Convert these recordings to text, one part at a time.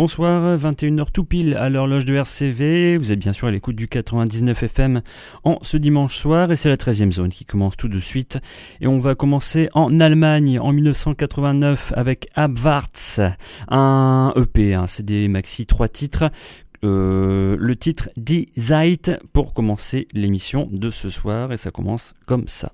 Bonsoir, 21h tout pile à l'horloge de RCV. Vous êtes bien sûr à l'écoute du 99 FM en ce dimanche soir et c'est la 13e zone qui commence tout de suite. Et on va commencer en Allemagne en 1989 avec Abwarts, un EP, un CD maxi, trois titres. Euh, le titre Die Zeit pour commencer l'émission de ce soir et ça commence comme ça.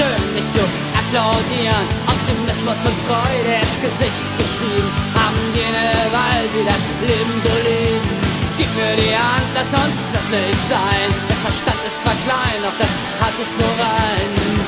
Schön, nicht zu applaudieren. Optimismus und Freude ins Gesicht geschrieben haben jene, weil sie das Leben so lieben. Gib mir die Hand, lass uns glücklich sein. Der Verstand ist zwar klein, doch das hat sich so rein.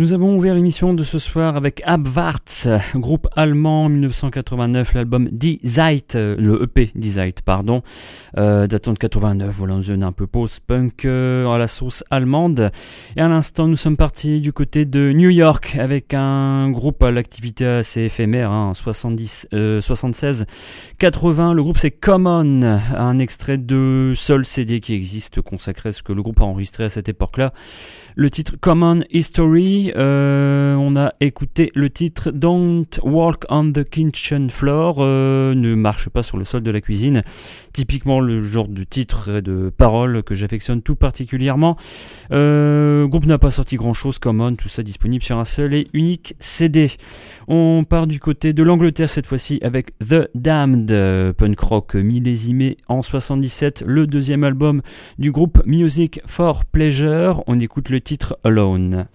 Nous avons ouvert l'émission de ce soir avec Abwarts, groupe allemand en 1989, l'album Die Zeit, euh, le EP Die Zeit, pardon, euh, datant de 89, voilà une zone un peu post-punk euh, à la sauce allemande. Et à l'instant, nous sommes partis du côté de New York avec un groupe à l'activité assez éphémère, hein, 70, 76, 80. Le groupe c'est Common, un extrait de seul CD qui existe consacré à ce que le groupe a enregistré à cette époque-là. Le titre Common History, euh, on a écouté le titre Don't Walk on the Kitchen Floor, euh, ne marche pas sur le sol de la cuisine. Typiquement le genre de titre et de paroles que j'affectionne tout particulièrement. Euh, groupe n'a pas sorti grand chose, Common, tout ça disponible sur un seul et unique CD. On part du côté de l'Angleterre cette fois-ci avec The Damned, punk rock millésimé en 77, le deuxième album du groupe Music for Pleasure. Alone.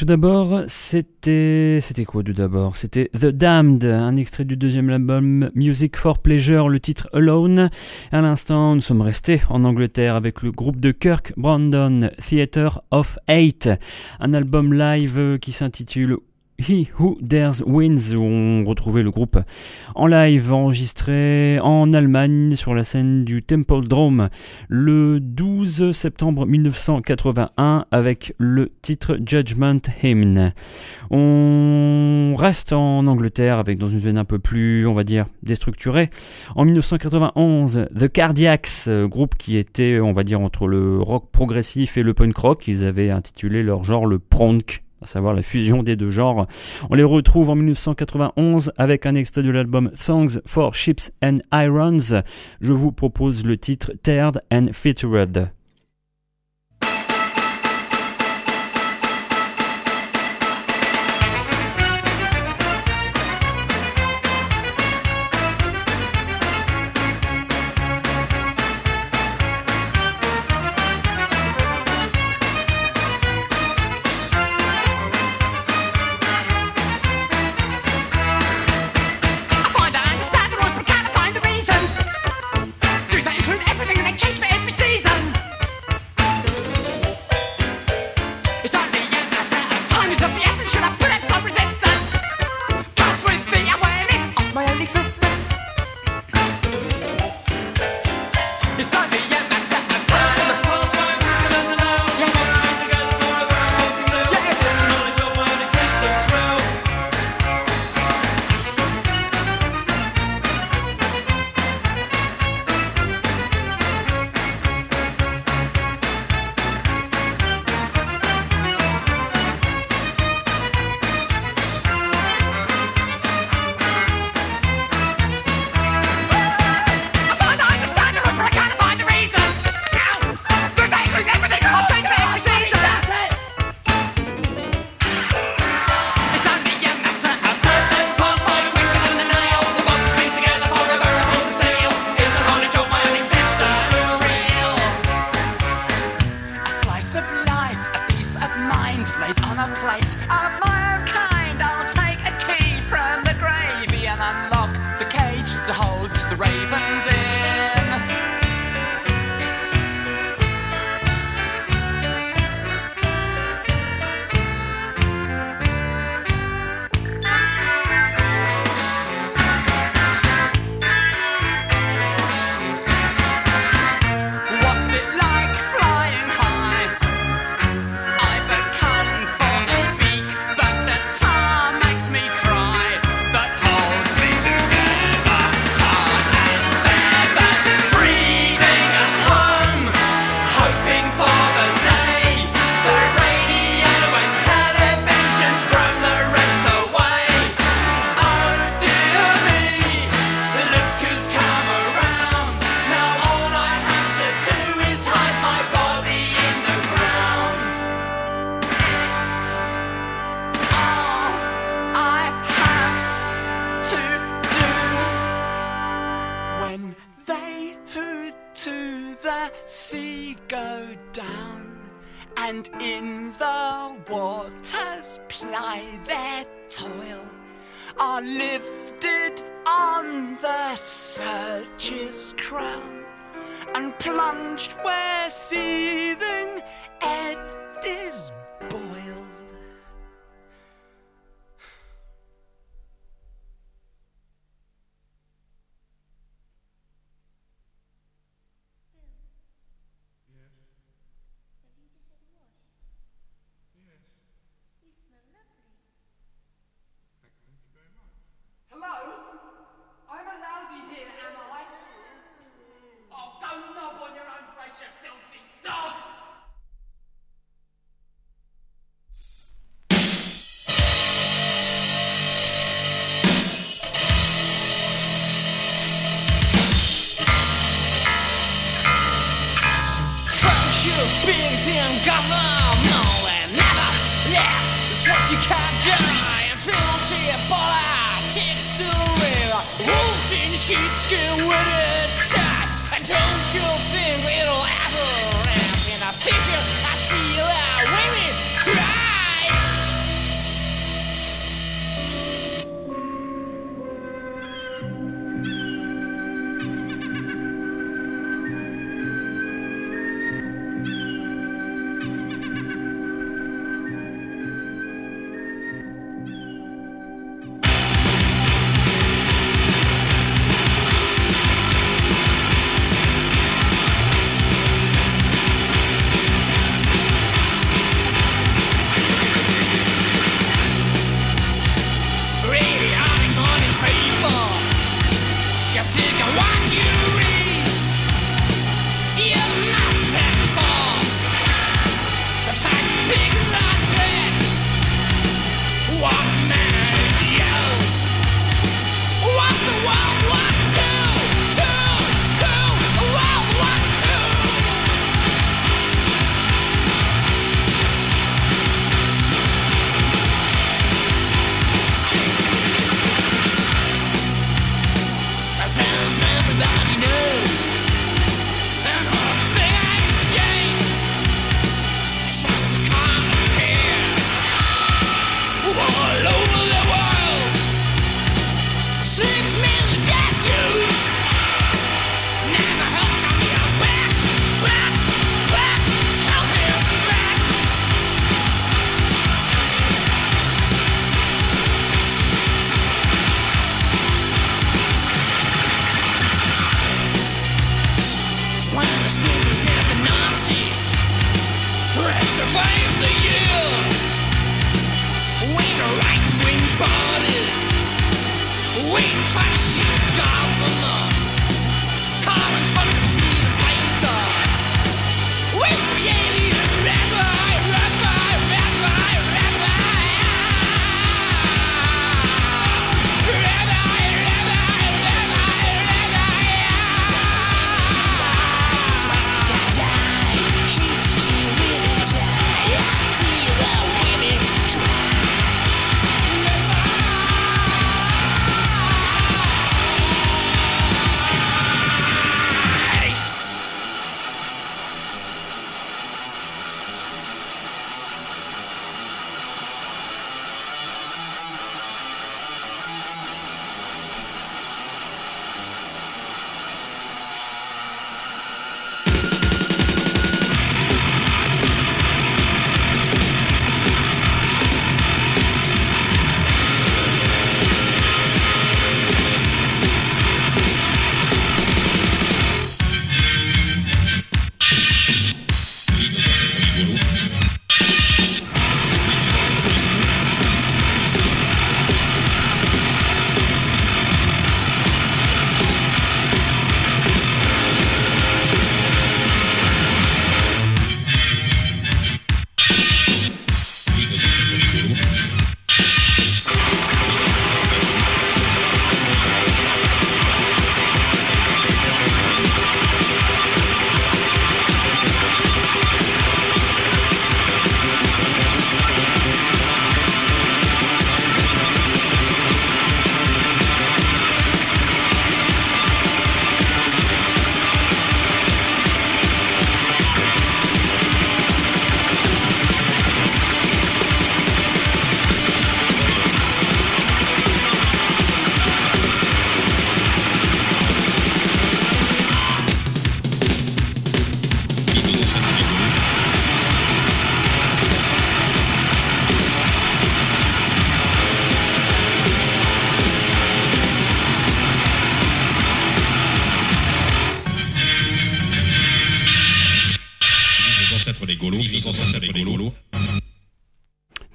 Tout d'abord, c'était. C'était quoi tout d'abord? C'était The Damned, un extrait du deuxième album Music for Pleasure, le titre Alone. À l'instant, nous sommes restés en Angleterre avec le groupe de Kirk Brandon, Theater of Eight, un album live qui s'intitule He Who Dares Wins, où on retrouvait le groupe en live enregistré en Allemagne sur la scène du Temple Dome le 12 septembre 1981 avec le titre Judgment Hymn. On reste en Angleterre avec dans une veine un peu plus, on va dire, déstructurée. En 1991, The Cardiacs, groupe qui était, on va dire, entre le rock progressif et le punk rock, ils avaient intitulé leur genre le pronk à savoir la fusion des deux genres. On les retrouve en 1991 avec un extrait de l'album Songs for Ships and Irons. Je vous propose le titre Teared and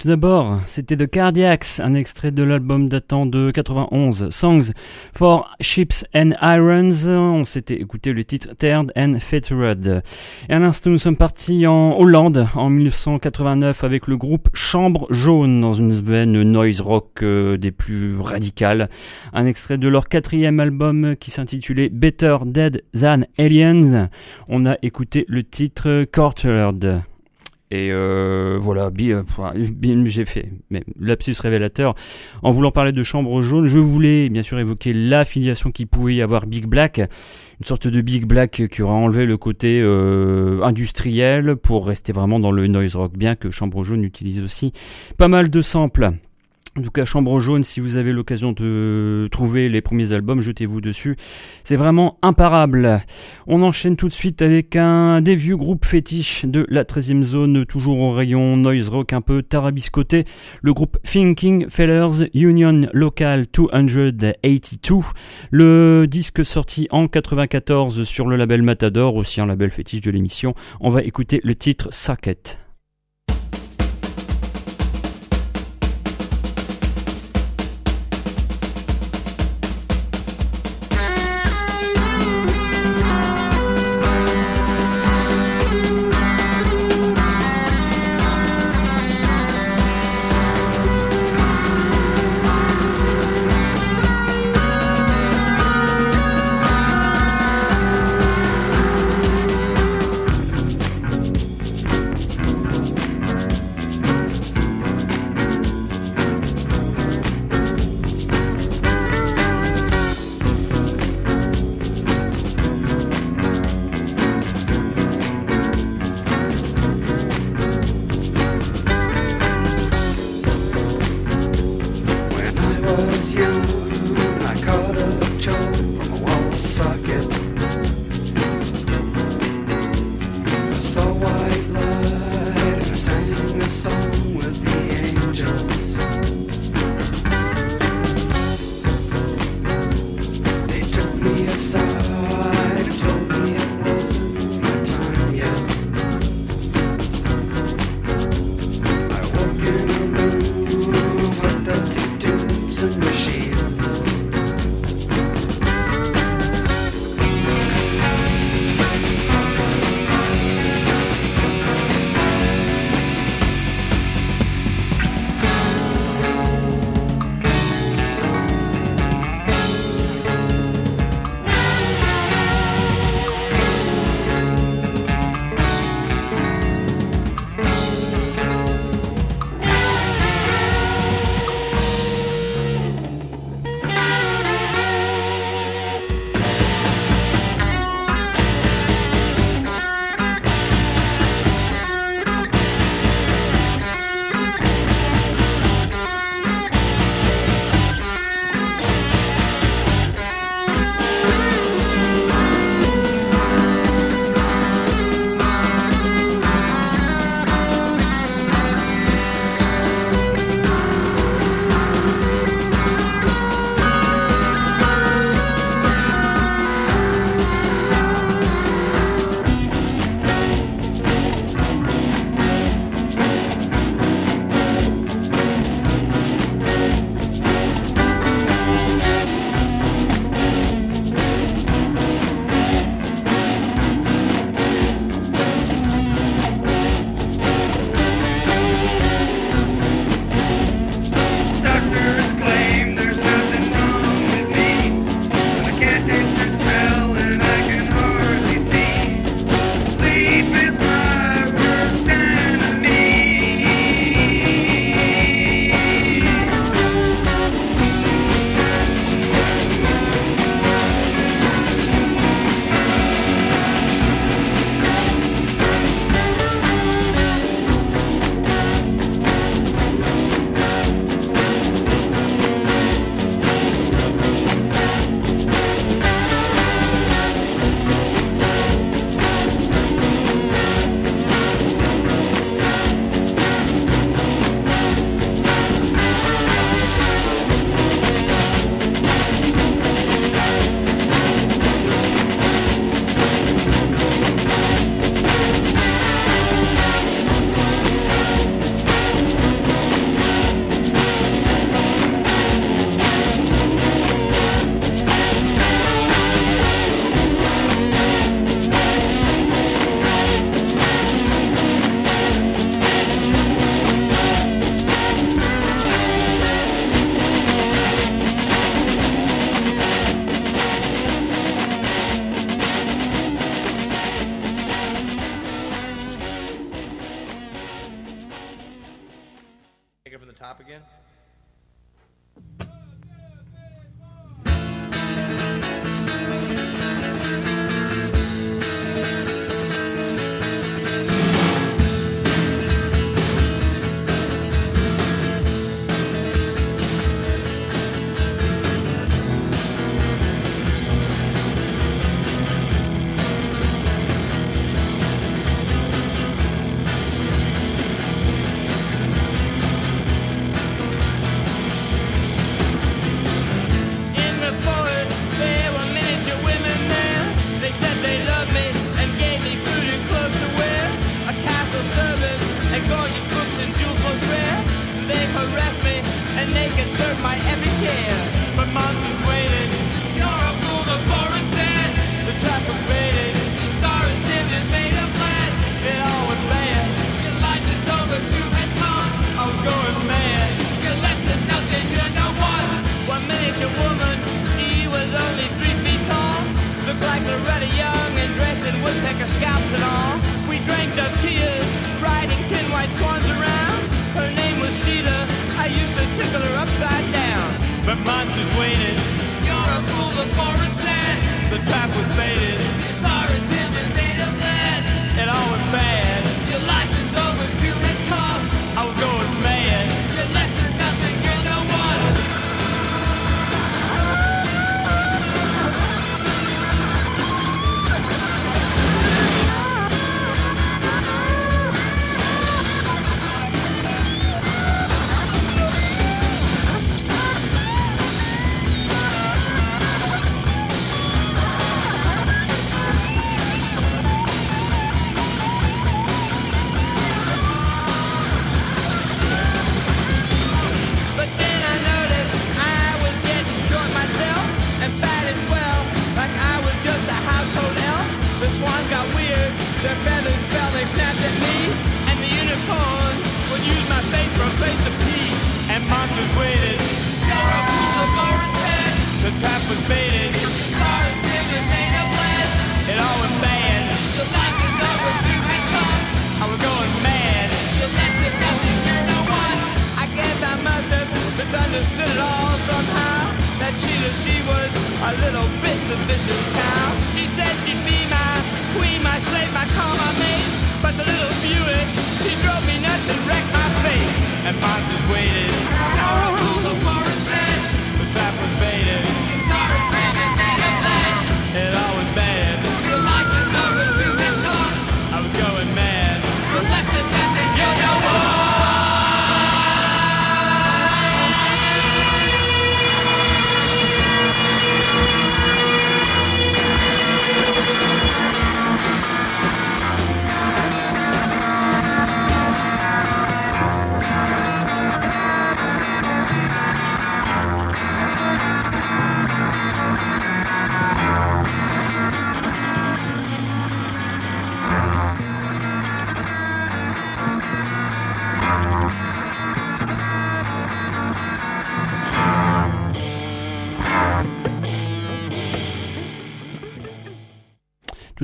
D'abord, c'était The Cardiacs, un extrait de l'album datant de 91, Songs for Ships and Irons. On s'était écouté le titre Turned and Fettered. Et à l'instant, nous sommes partis en Hollande en 1989 avec le groupe Chambre Jaune dans une veine noise rock euh, des plus radicales. Un extrait de leur quatrième album qui s'intitulait Better Dead Than Aliens. On a écouté le titre Quartered. Et euh, voilà, euh, j'ai fait mais lapsus révélateur. En voulant parler de chambre jaune, je voulais bien sûr évoquer l'affiliation qui pouvait y avoir Big Black, une sorte de Big Black qui aura enlevé le côté euh, industriel pour rester vraiment dans le noise rock, bien que chambre jaune utilise aussi pas mal de samples. En tout cas, Chambre Jaune, si vous avez l'occasion de trouver les premiers albums, jetez-vous dessus. C'est vraiment imparable. On enchaîne tout de suite avec un des vieux groupes fétiches de la 13e zone, toujours au rayon noise rock un peu tarabiscoté. Le groupe Thinking Fellers Union Local 282. Le disque sorti en 94 sur le label Matador, aussi un label fétiche de l'émission. On va écouter le titre Socket.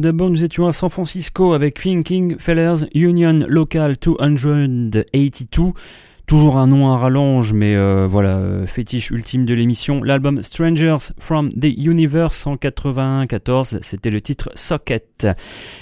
D'abord, nous étions à San Francisco avec Thinking Fellers Union Local 282. Toujours un nom à rallonge, mais euh, voilà, euh, fétiche ultime de l'émission. L'album Strangers from the Universe en 91-14, c'était le titre Socket.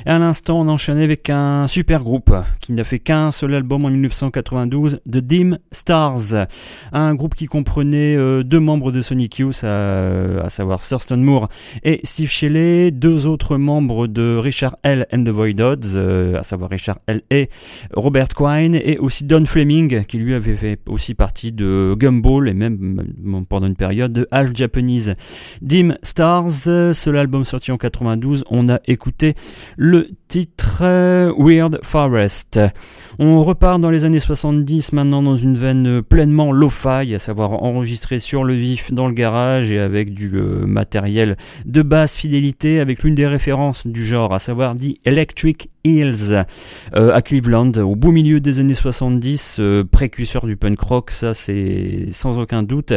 Et à l'instant, on enchaînait avec un super groupe qui n'a fait qu'un seul album en 1992, The Dim Stars. Un groupe qui comprenait euh, deux membres de Sonic Youth, à, savoir Thurston Moore et Steve Shelley, deux autres membres de Richard L. and the Void Odds, à savoir Richard L. et Robert Quine, et aussi Don Fleming, qui lui avait fait aussi partie de Gumball et même pendant une période de Half Japanese. Dim Stars, seul album sorti en 92, on a écouté le titre euh, Weird Forest. On repart dans les années 70 maintenant dans une veine pleinement lo-fi, à savoir enregistré sur le vif dans le garage et avec du euh, matériel de basse fidélité avec l'une des références du genre, à savoir The Electric Hills euh, à Cleveland au beau milieu des années 70, euh, précurseur du punk rock, ça c'est sans aucun doute.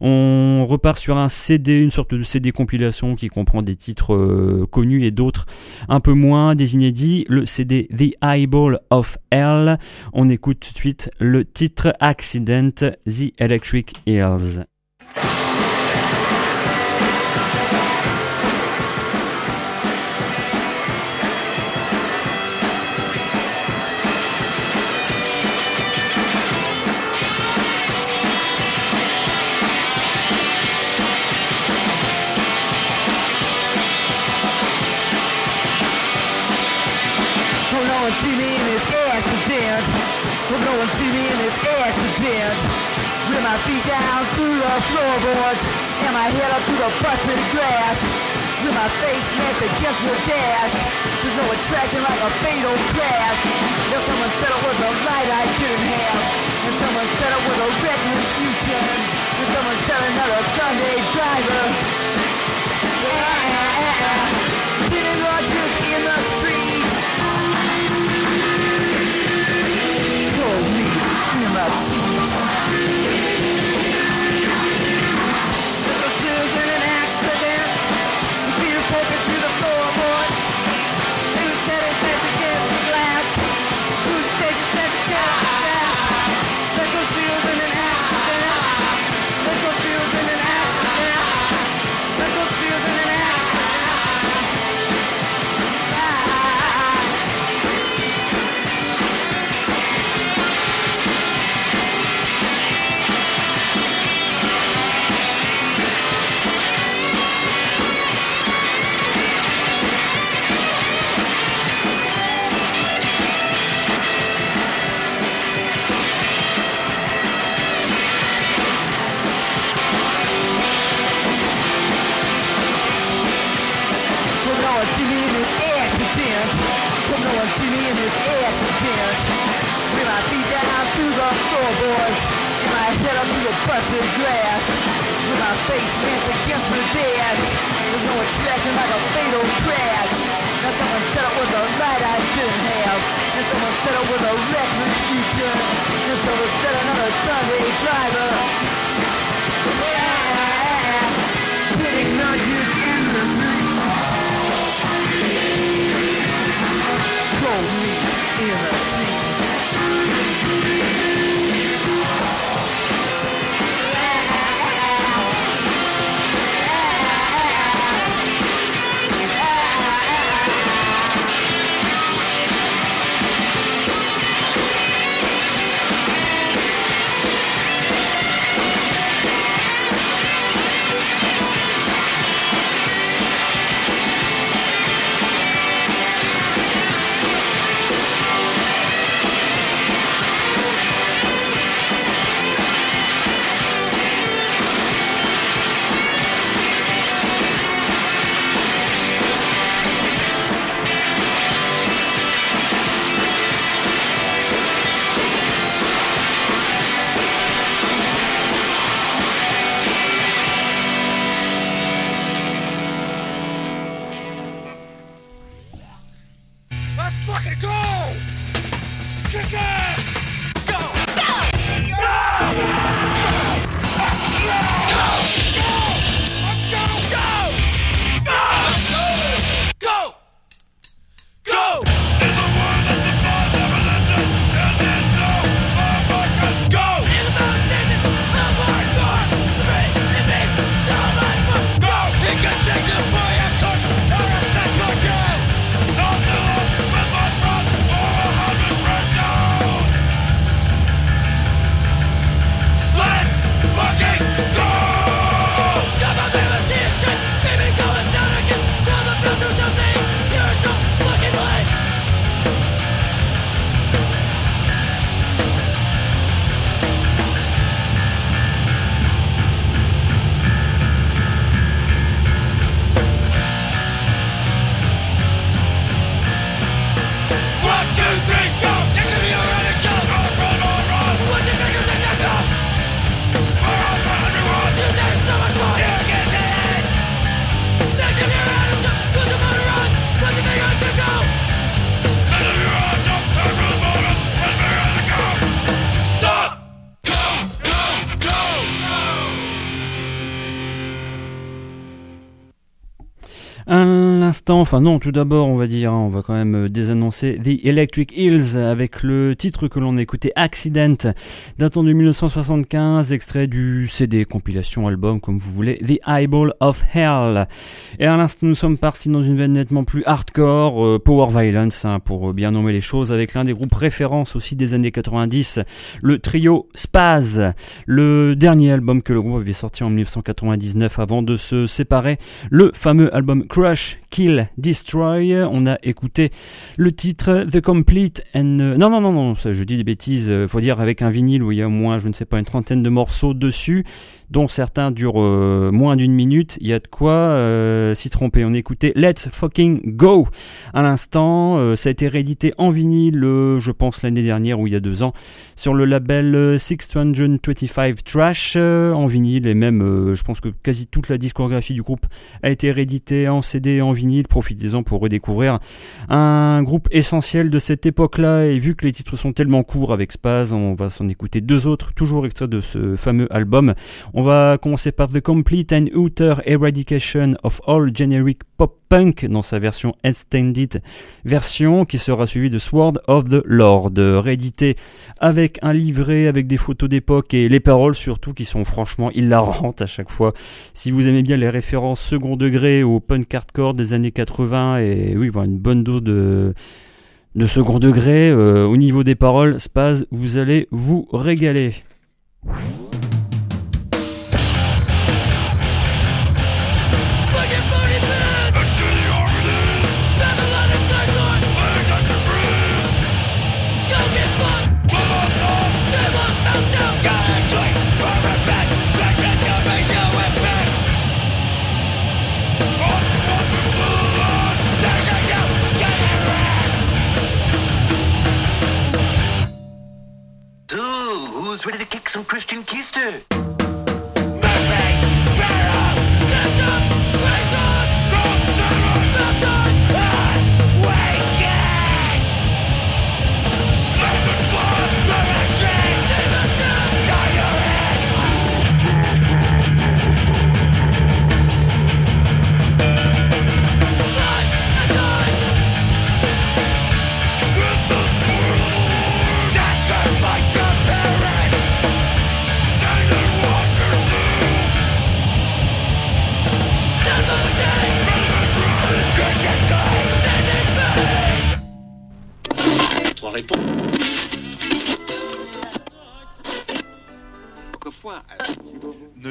On repart sur un CD, une sorte de CD compilation qui comprend des titres connus et d'autres un peu moins, des inédits, le CD The Eyeball of Hell on écoute tout de suite le titre Accident, The Electric Hills. Floorboards and my head up through the busted grass. With my face smashed against the dash. There's no attraction like a fatal crash. Now someone said it was a light I didn't have. And someone said it was a reckless U-turn. And someone said another Sunday driver. Enfin non, tout d'abord on va dire, hein, on va quand même euh, désannoncer The Electric Hills avec le titre que l'on a écouté Accident, datant de 1975, extrait du CD, compilation, album, comme vous voulez, The Eyeball of Hell. Et à l'instant nous sommes partis dans une veine nettement plus hardcore, euh, power violence, hein, pour bien nommer les choses, avec l'un des groupes références aussi des années 90, le trio Spaz, le dernier album que le groupe avait sorti en 1999 avant de se séparer, le fameux album Crush, Kill, Destroy. On a écouté le titre The Complete and... Euh, non, non, non, non, je dis des bêtises. Euh, faut dire avec un vinyle où il y a au moins, je ne sais pas, une trentaine de morceaux dessus dont certains durent euh, moins d'une minute. Il y a de quoi euh, s'y tromper. On écoutait Let's Fucking Go à l'instant. Euh, ça a été réédité en vinyle, je pense l'année dernière ou il y a deux ans, sur le label 625 Trash en vinyle et même, je pense que quasi toute la discographie du groupe a été rééditée en CD et en vinyle. Profitez-en pour redécouvrir un groupe essentiel de cette époque-là. Et vu que les titres sont tellement courts avec Spaz, on va s'en écouter deux autres, toujours extraits de ce fameux album. Va commencer par The Complete and Utter Eradication of All Generic Pop Punk dans sa version Extended version qui sera suivie de Sword of the Lord, réédité avec un livret avec des photos d'époque et les paroles surtout qui sont franchement hilarantes à chaque fois. Si vous aimez bien les références second degré au punk hardcore des années 80 et oui, une bonne dose de de second degré euh, au niveau des paroles, Spaz, vous allez vous régaler. Ready to kick some Christian Keister.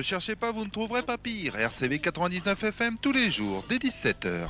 Cherchez pas, vous ne trouverez pas pire. RCV 99 FM tous les jours, dès 17h.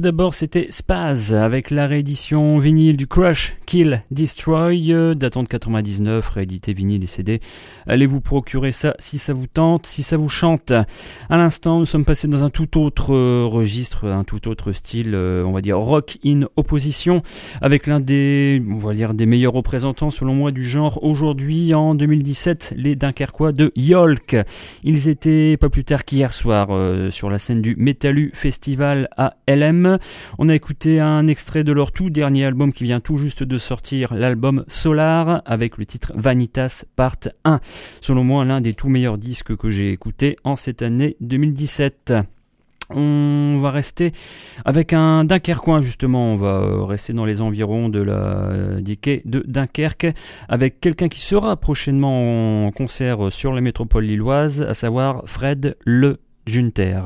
Tout d'abord, c'était Spaz avec la réédition vinyle du Crush Kill Destroy, euh, datant de 99, réédité vinyle et CD. Allez vous procurer ça si ça vous tente, si ça vous chante. À l'instant, nous sommes passés dans un tout autre euh, registre, un tout autre style, euh, on va dire rock in opposition, avec l'un des, meilleurs représentants selon moi du genre aujourd'hui en 2017, les Dunkerquois de Yolk. Ils étaient pas plus tard qu'hier soir sur la scène du Metalu Festival à LM on a écouté un extrait de leur tout dernier album qui vient tout juste de sortir, l'album Solar, avec le titre Vanitas Part 1. Selon moi, l'un des tout meilleurs disques que j'ai écouté en cette année 2017. On va rester avec un Dunkerquois justement, on va euh, rester dans les environs de la euh, de Dunkerque avec quelqu'un qui sera prochainement en concert sur la métropole lilloise, à savoir Fred Le Junter.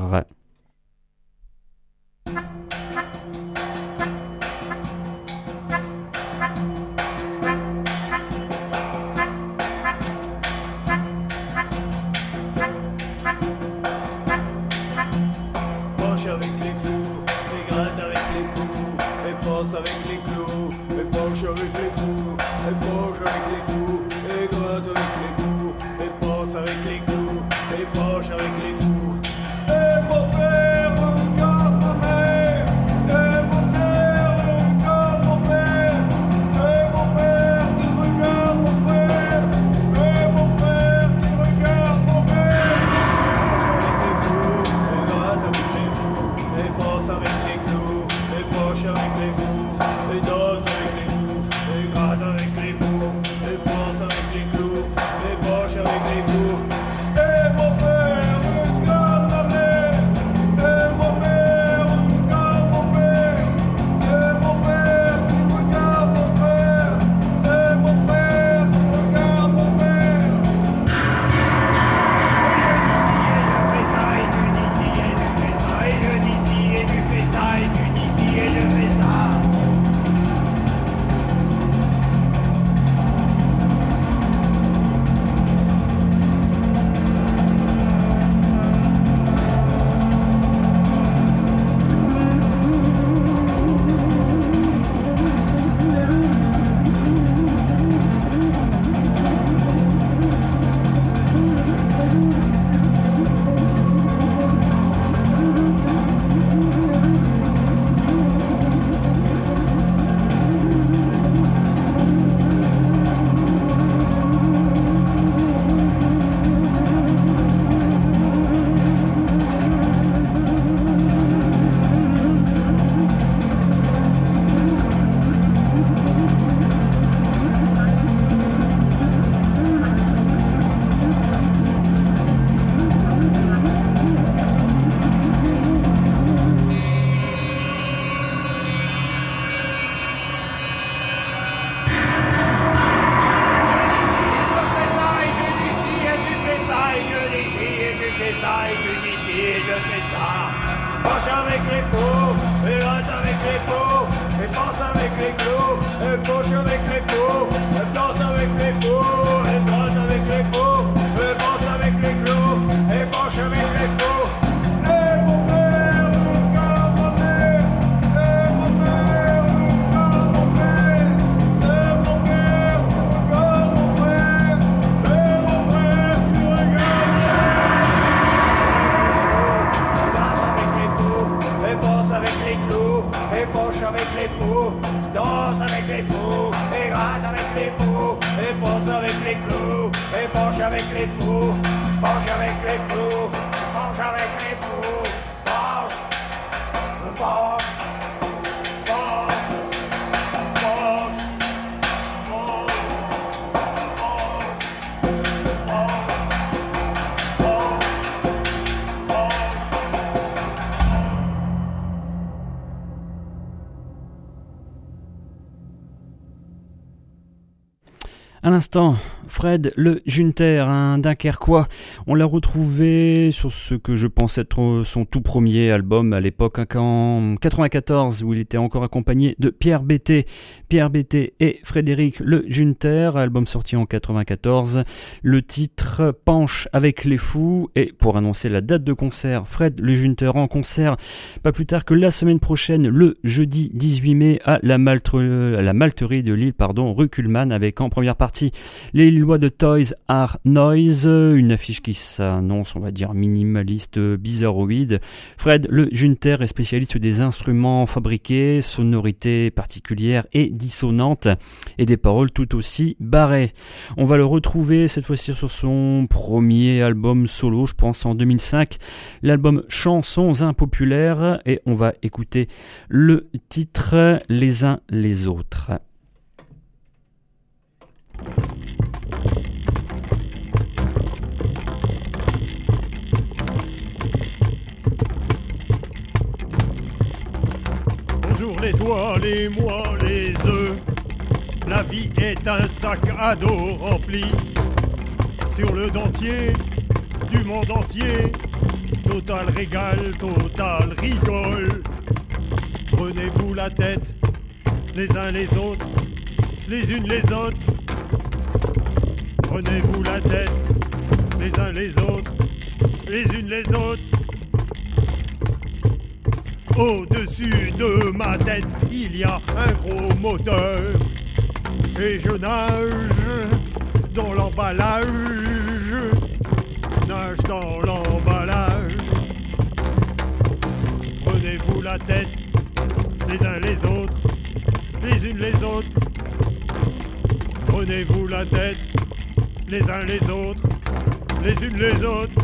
Fred Le Junter, un Dunkerquois. On l'a retrouvé sur ce que je pense être son tout premier album à l'époque, hein, en 94, où il était encore accompagné de Pierre Bété. Pierre Bété et Frédéric Le Junter, album sorti en 94. Le titre Penche avec les fous. Et pour annoncer la date de concert, Fred Le Junter en concert, pas plus tard que la semaine prochaine, le jeudi 18 mai, à la, à la Malterie de Lille, pardon, rue Kuhlmann, avec en première partie les Lillois de Toys Are Noise, une affiche qui s'annonce, on va dire, minimaliste, bizarroïde. Fred Le Junter est spécialiste des instruments fabriqués, sonorités particulières et dissonantes, et des paroles tout aussi barrées. On va le retrouver cette fois-ci sur son premier album solo, je pense en 2005, l'album Chansons impopulaires, et on va écouter le titre Les uns les autres. Bonjour les toits, les moi, les œufs. La vie est un sac à dos rempli sur le dentier du monde entier. Total régal, total rigole. Prenez-vous la tête les uns les autres, les unes les autres. Prenez-vous la tête les uns les autres, les unes les autres. Au-dessus de ma tête, il y a un gros moteur. Et je nage dans l'emballage. Nage dans l'emballage. Prenez-vous la tête les uns les autres, les unes les autres. Prenez-vous la tête les uns les autres, les unes les autres.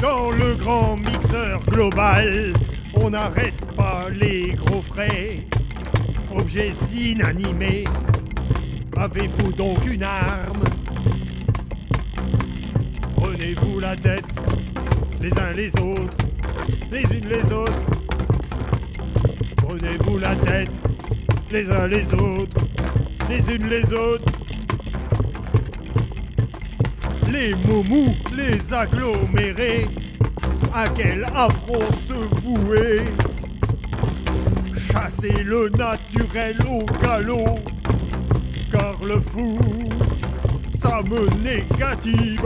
Dans le grand mixeur global, on n'arrête pas les gros frais. Objets inanimés, avez-vous donc une arme? Prenez-vous la tête les uns les autres, les unes les autres. Prenez-vous la tête les uns les autres, les unes les autres. Les momous, les agglomérés, à quel affront se vouer? Chasser le naturel au galop, car le fou, ça me négative.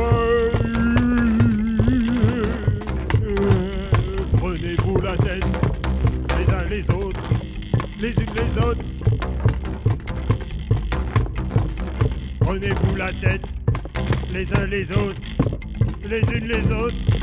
Prenez-vous la tête, les uns les autres, les unes les autres. Prenez-vous la tête, les uns les autres, les unes les autres.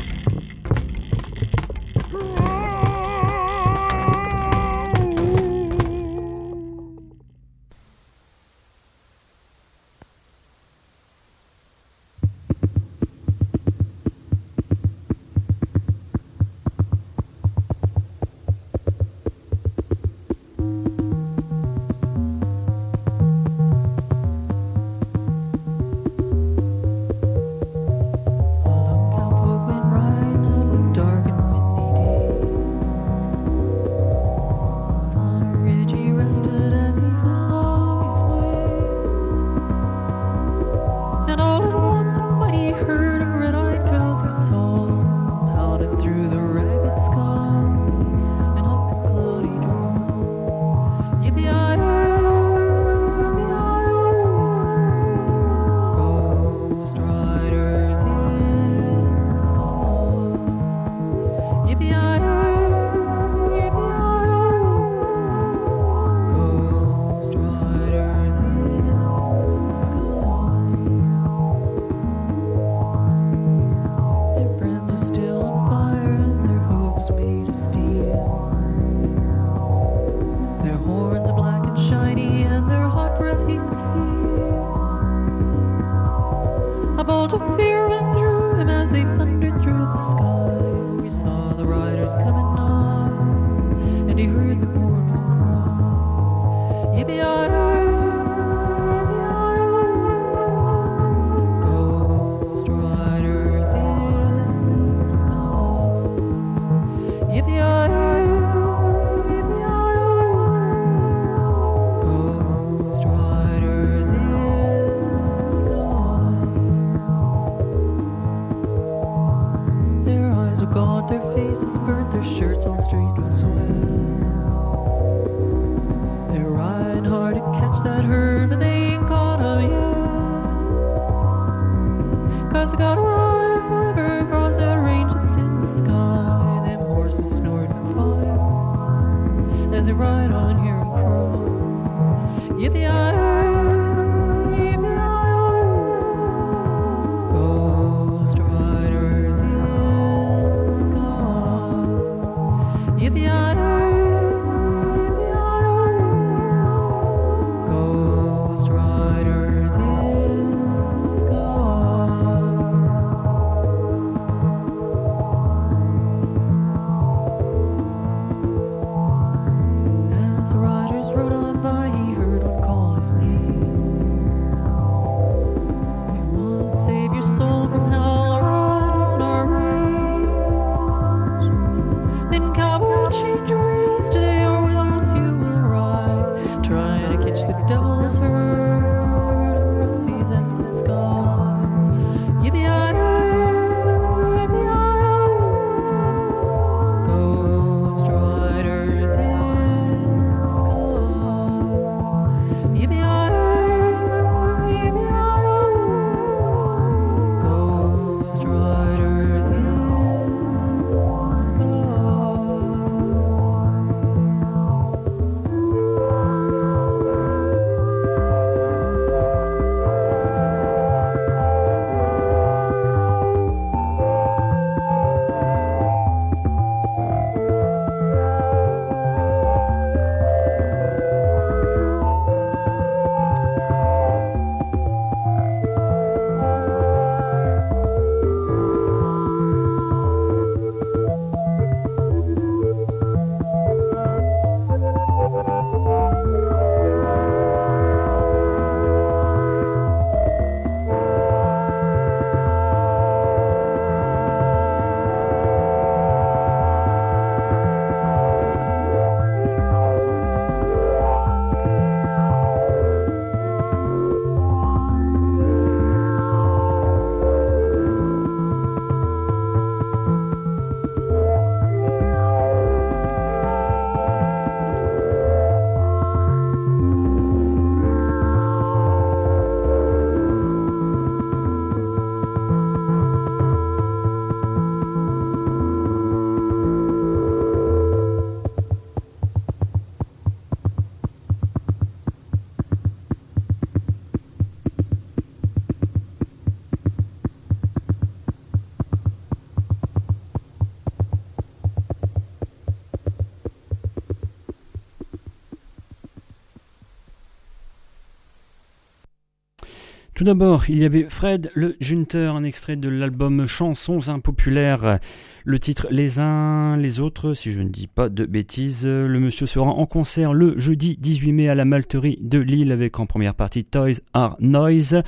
Tout d'abord, il y avait Fred le Junter, un extrait de l'album Chansons impopulaires. Le titre Les uns, les autres, si je ne dis pas de bêtises. Le monsieur sera en concert le jeudi 18 mai à la Malterie de Lille avec en première partie Toys Are Noise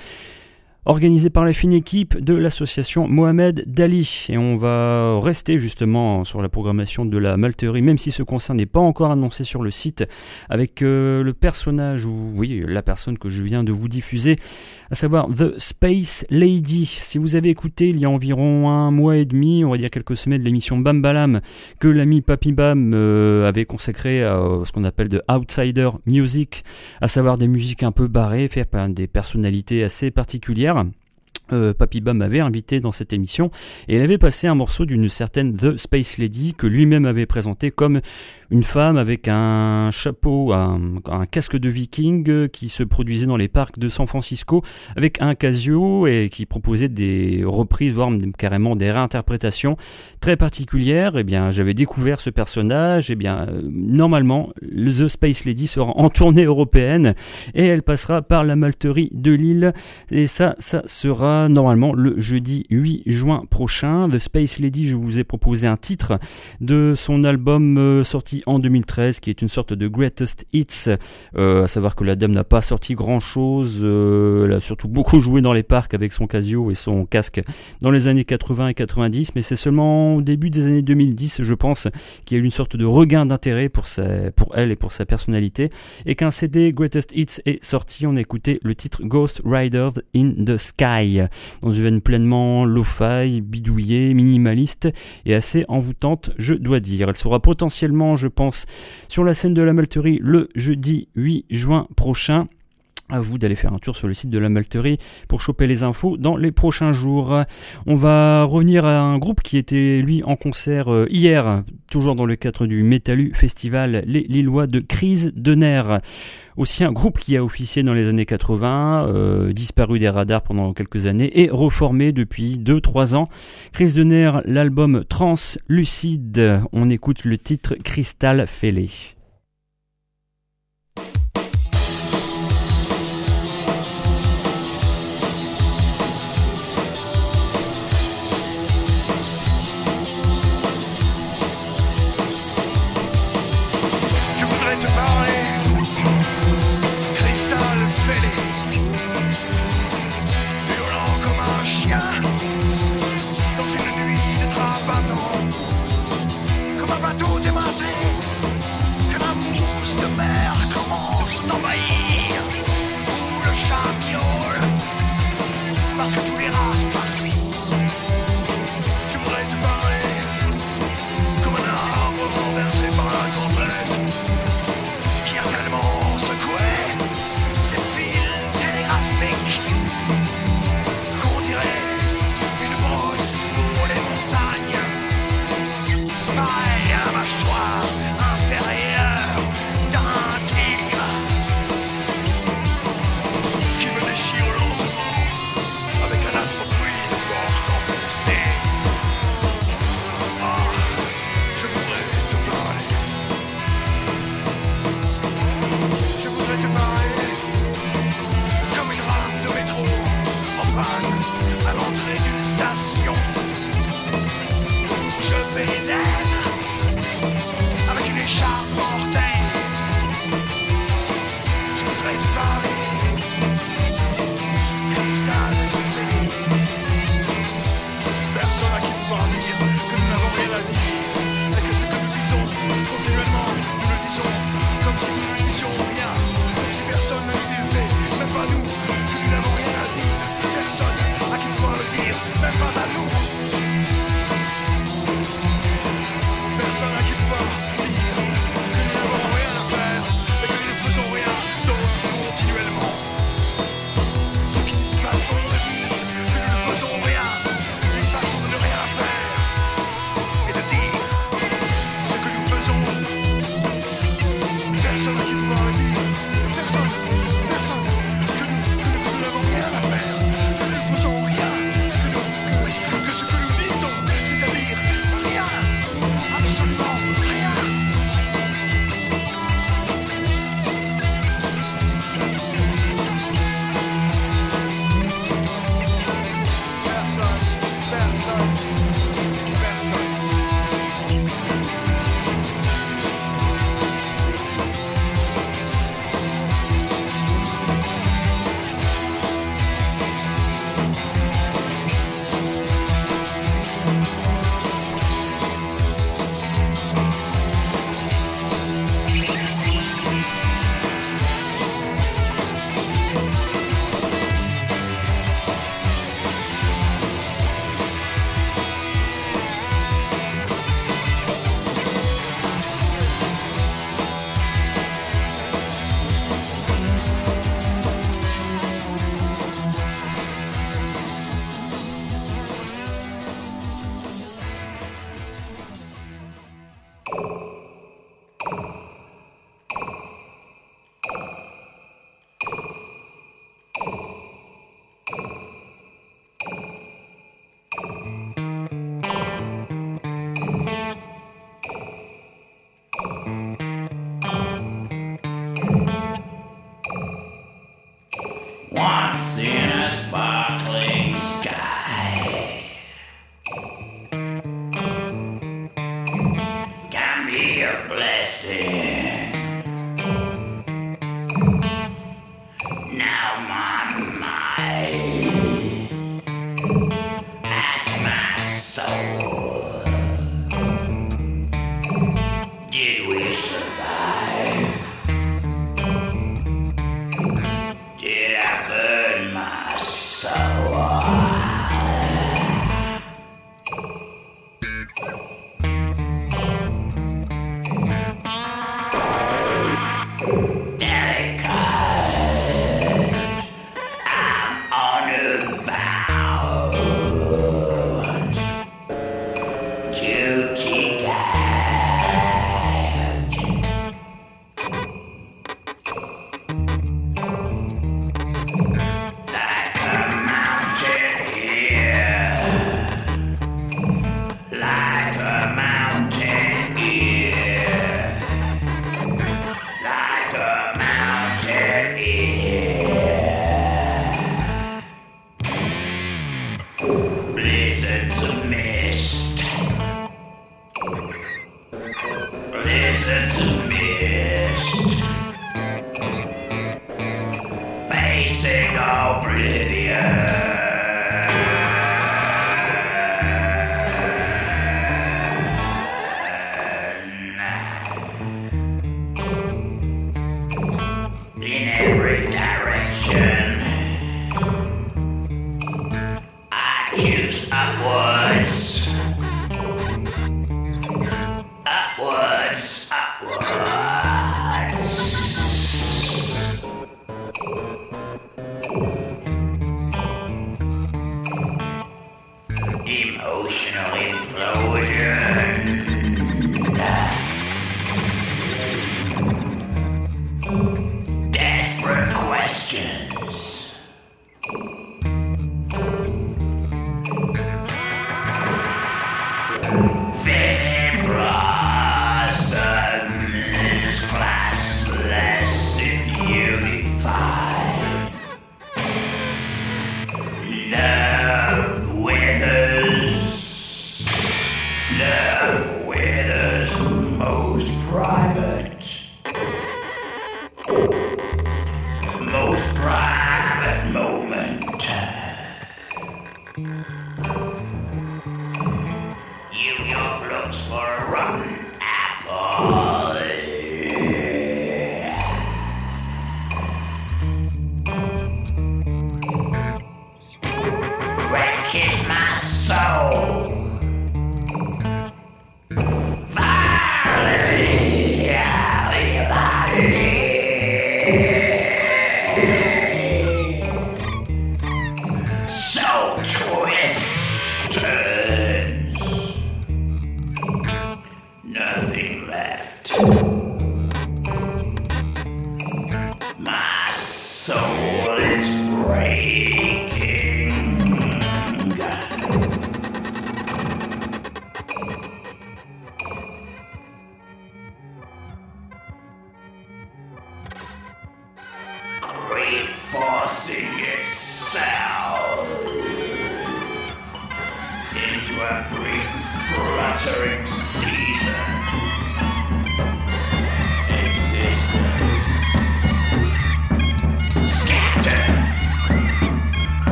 organisé par la fine équipe de l'association Mohamed Dali. Et on va rester justement sur la programmation de la Malterie, même si ce concert n'est pas encore annoncé sur le site, avec euh, le personnage, ou oui, la personne que je viens de vous diffuser, à savoir The Space Lady. Si vous avez écouté il y a environ un mois et demi, on va dire quelques semaines, l'émission Bam Balam, que l'ami Papi Bam euh, avait consacré à euh, ce qu'on appelle de outsider music, à savoir des musiques un peu barrées, faites par des personnalités assez particulières. Lehrern. Euh, Papy Bam m'avait invité dans cette émission et il avait passé un morceau d'une certaine The Space Lady que lui-même avait présenté comme une femme avec un chapeau, un, casque de viking euh, qui se produisait dans les parcs de San Francisco avec un Casio et qui proposait des reprises, voire carrément des réinterprétations très particulières. Et bien, j'avais découvert ce personnage. Et bien, euh, normalement, The Space Lady sera en tournée européenne et elle passera par la malterie de Lille. Et ça, ça sera normalement le jeudi 8 juin prochain. The Space Lady, je vous ai proposé un titre de son album euh, sorti en 2013 qui est une sorte de greatest hits. Euh, à savoir que la dame n'a pas sorti grand chose. Euh, elle a surtout beaucoup joué dans les parcs avec son Casio et son casque dans les années 80 et 90. Mais c'est seulement au début des années 2010, je pense, qu'il y a eu une sorte de regain d'intérêt pour, pour elle et pour sa personnalité. Et qu'un CD Greatest Hits est sorti, on a écouté le titre Ghost Riders in the Sky dans une veine pleinement low-fi, bidouillée, minimaliste et assez envoûtante, je dois dire. Elle sera potentiellement, je pense, sur la scène de la Malterie le jeudi 8 juin prochain à vous d'aller faire un tour sur le site de la Malterie pour choper les infos dans les prochains jours. On va revenir à un groupe qui était lui en concert euh, hier, toujours dans le cadre du Metalu Festival, les Lillois de Crise de Nerfs aussi un groupe qui a officié dans les années 80, euh, disparu des radars pendant quelques années et reformé depuis 2-3 ans. Crise de Denner, l'album Translucide. On écoute le titre Crystal Fêlé.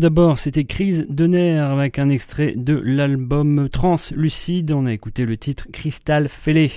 D'abord, c'était Crise de nerfs avec un extrait de l'album Translucide. On a écouté le titre Crystal Fêlé.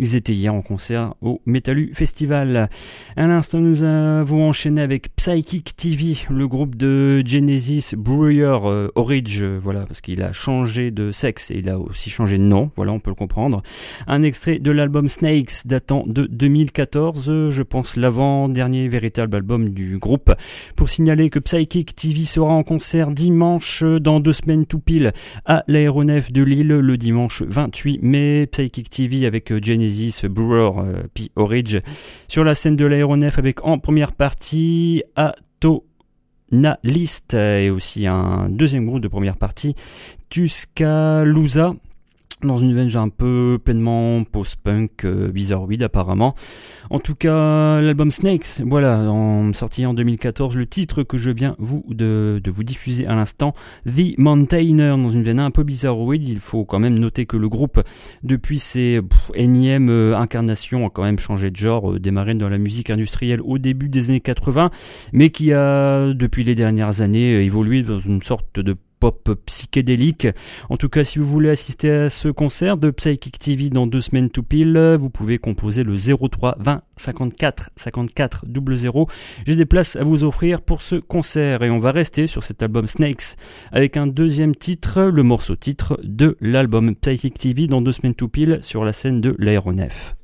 Ils étaient hier en concert au Metalu Festival. À l'instant, nous avons enchaîné avec Psychic TV, le groupe de Genesis Brewer euh, Orange, voilà, parce qu'il a changé de sexe et il a aussi changé de nom. Voilà, on peut le comprendre. Un extrait de l'album Snakes datant de 2014, euh, je pense l'avant-dernier véritable album du groupe. Pour signaler que Psychic TV sera en concert dimanche dans deux semaines tout pile à l'aéronef de Lille le dimanche 28 mai. Psychic TV avec euh, Genesis Brewer euh, P. Orage sur la scène de l'aéronef avec en première partie Atonalist et aussi un deuxième groupe de première partie Tuscaloosa dans une veine un peu pleinement post-punk, euh, bizarroid apparemment. En tout cas, l'album Snakes, voilà, en, sorti en 2014, le titre que je viens vous de, de vous diffuser à l'instant, The Mountainer, dans une veine un peu bizarroid. Il faut quand même noter que le groupe, depuis ses énièmes euh, incarnations, a quand même changé de genre, euh, démarré dans la musique industrielle au début des années 80, mais qui a, depuis les dernières années, évolué dans une sorte de pop psychédélique. En tout cas, si vous voulez assister à ce concert de Psychic TV dans deux semaines tout pile, vous pouvez composer le 03 20 54 54 00. J'ai des places à vous offrir pour ce concert et on va rester sur cet album Snakes avec un deuxième titre, le morceau titre de l'album Psychic TV dans deux semaines tout pile sur la scène de l'aéronef.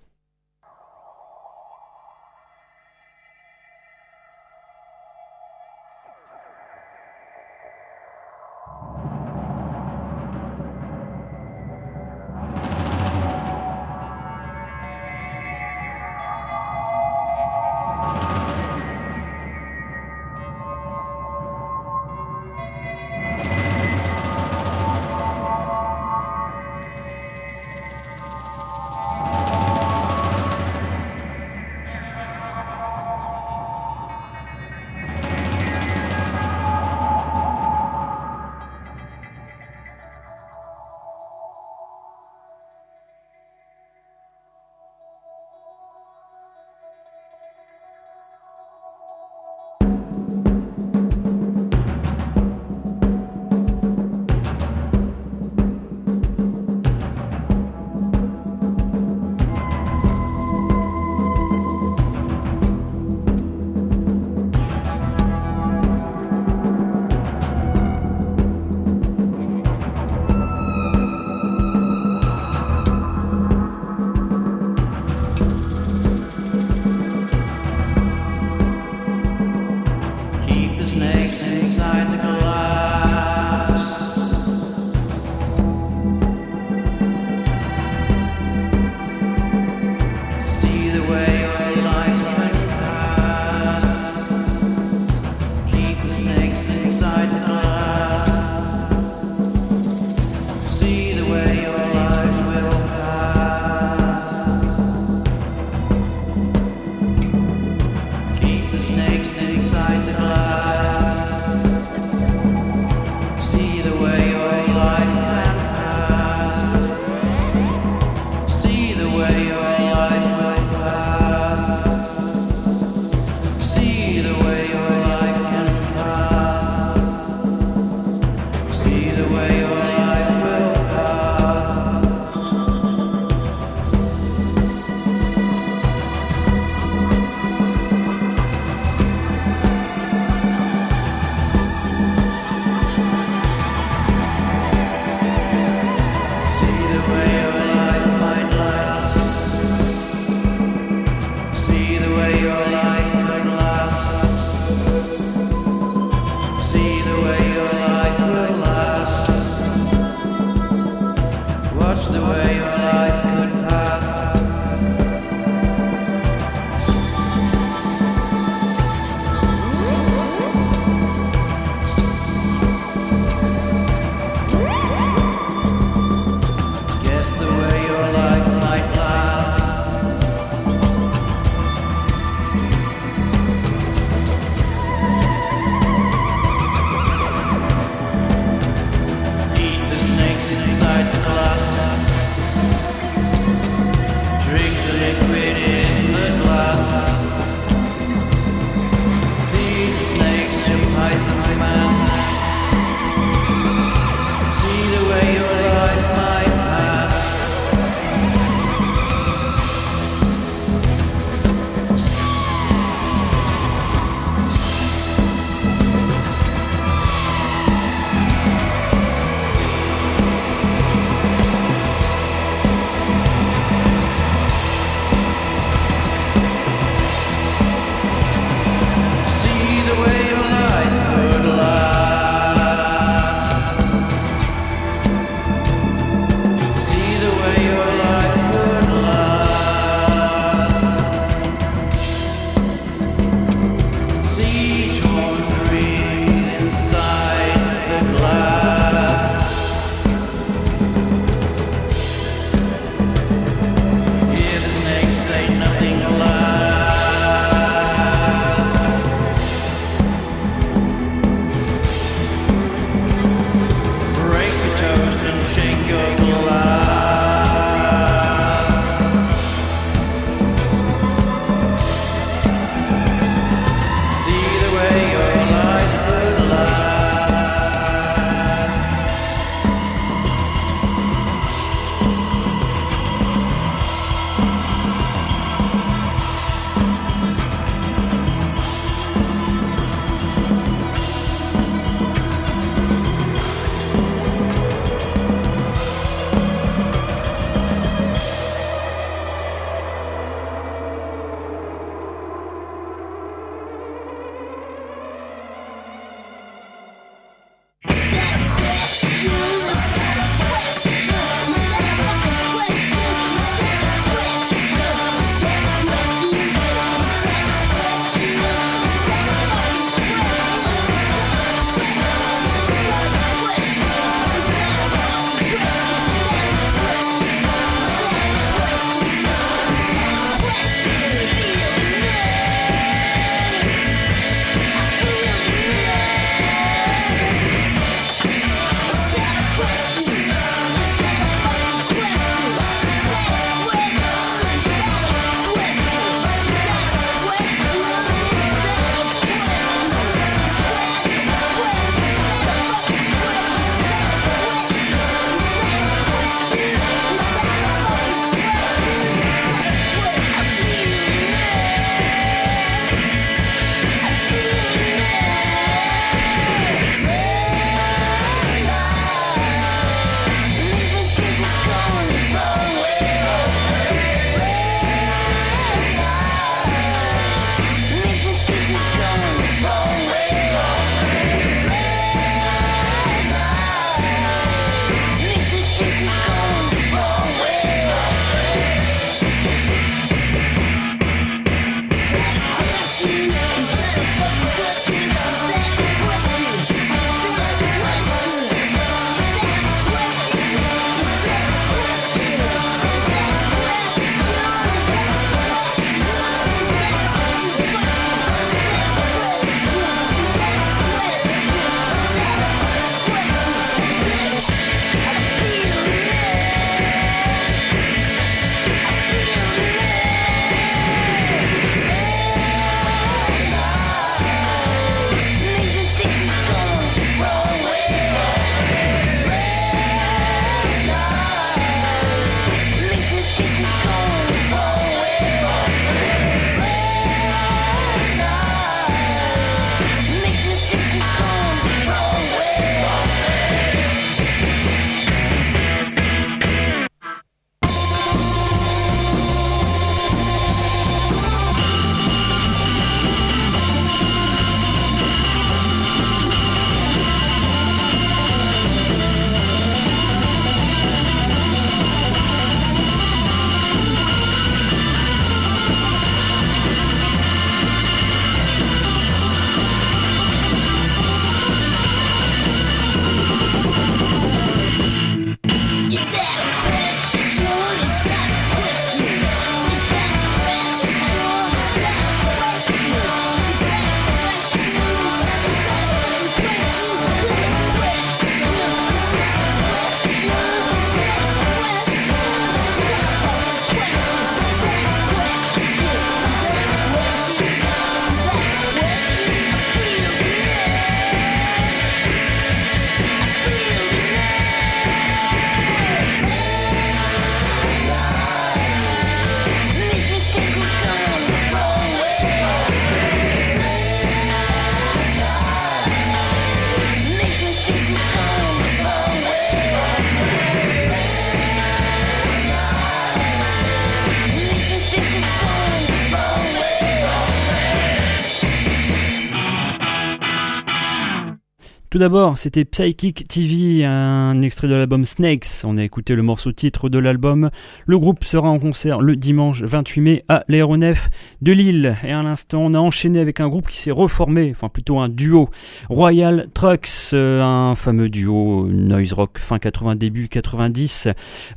D'abord, c'était Psychic TV, un extrait de l'album Snakes. On a écouté le morceau titre de l'album. Le groupe sera en concert le dimanche 28 mai à l'aéronef de Lille. Et à l'instant, on a enchaîné avec un groupe qui s'est reformé, enfin plutôt un duo. Royal Trucks, euh, un fameux duo noise rock fin 80, début 90.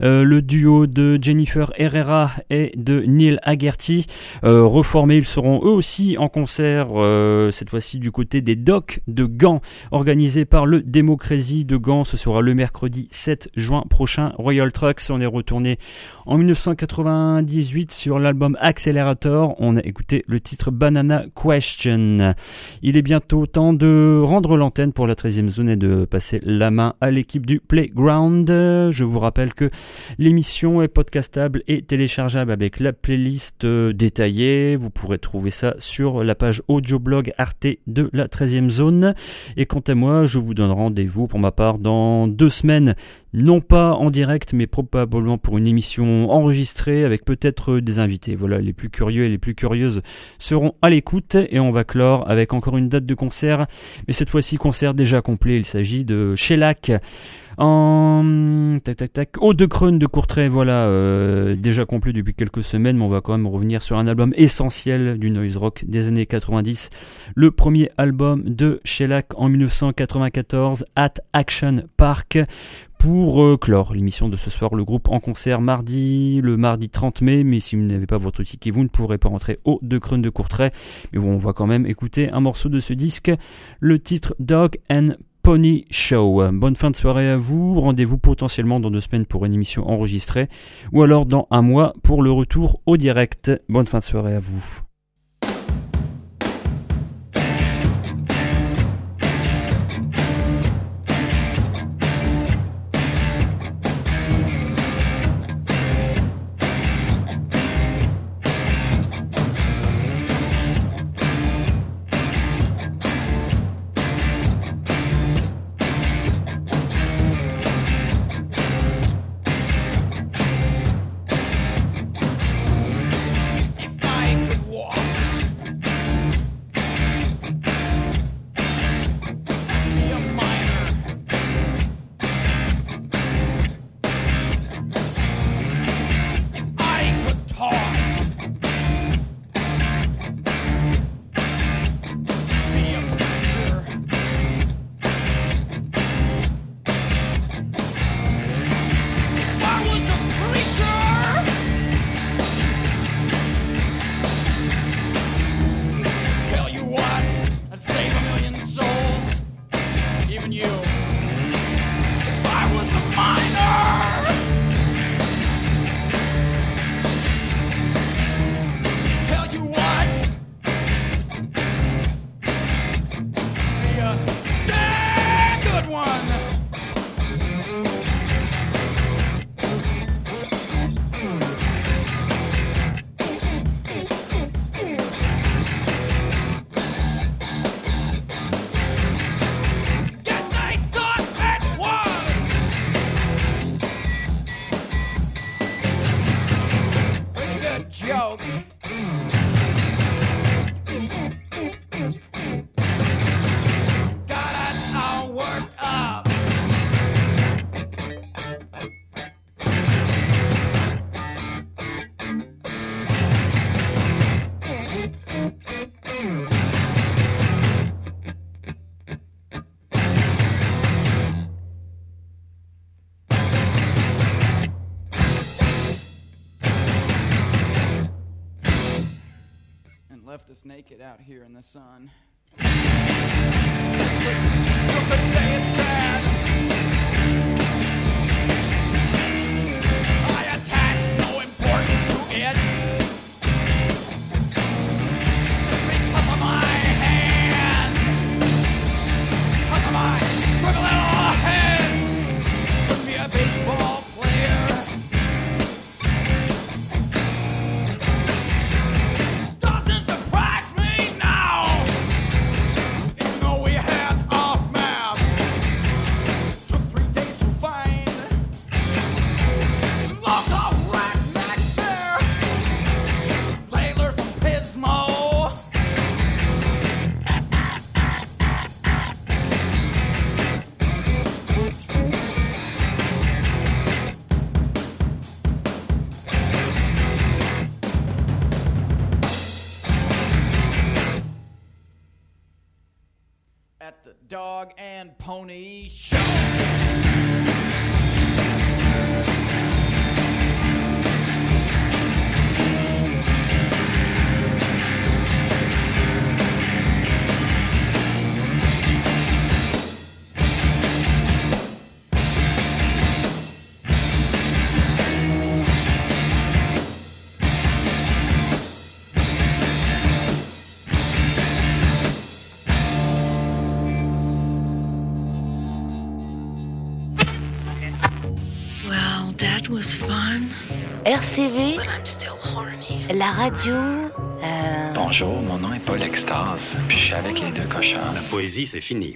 Euh, le duo de Jennifer Herrera et de Neil Haggerty. Euh, reformés, ils seront eux aussi en concert, euh, cette fois-ci du côté des docks de Gand, par le Démocratie de Gand. Ce sera le mercredi 7 juin prochain. Royal Trucks, on est retourné en 1998 sur l'album Accelerator. On a écouté le titre Banana Question. Il est bientôt temps de rendre l'antenne pour la 13e zone et de passer la main à l'équipe du Playground. Je vous rappelle que l'émission est podcastable et téléchargeable avec la playlist euh, détaillée. Vous pourrez trouver ça sur la page audioblog Arte de la 13e zone. Et quant à moi, je vous donne rendez-vous pour ma part dans deux semaines non pas en direct, mais probablement pour une émission enregistrée avec peut-être des invités. Voilà, les plus curieux et les plus curieuses seront à l'écoute et on va clore avec encore une date de concert, mais cette fois-ci concert déjà complet. Il s'agit de Shellac en tac tac tac. Eau de Creune de Courtrai voilà euh, déjà complet depuis quelques semaines mais on va quand même revenir sur un album essentiel du noise rock des années 90 le premier album de Shellac en 1994 At Action Park. Pour euh, clore l'émission de ce soir, le groupe en concert mardi, le mardi 30 mai, mais si vous n'avez pas votre ticket, vous ne pourrez pas rentrer. Au De Creune de Courtrai. Mais bon, on va quand même écouter un morceau de ce disque, le titre Dog and Pony Show. Bonne fin de soirée à vous. Rendez-vous potentiellement dans deux semaines pour une émission enregistrée ou alors dans un mois pour le retour au direct. Bonne fin de soirée à vous. Naked out here in the sun. And RCV, but I'm still horny. la radio. euh, Bonjour, mon nom est Paul Extase, puis je suis avec les deux cochons. La poésie, c'est fini.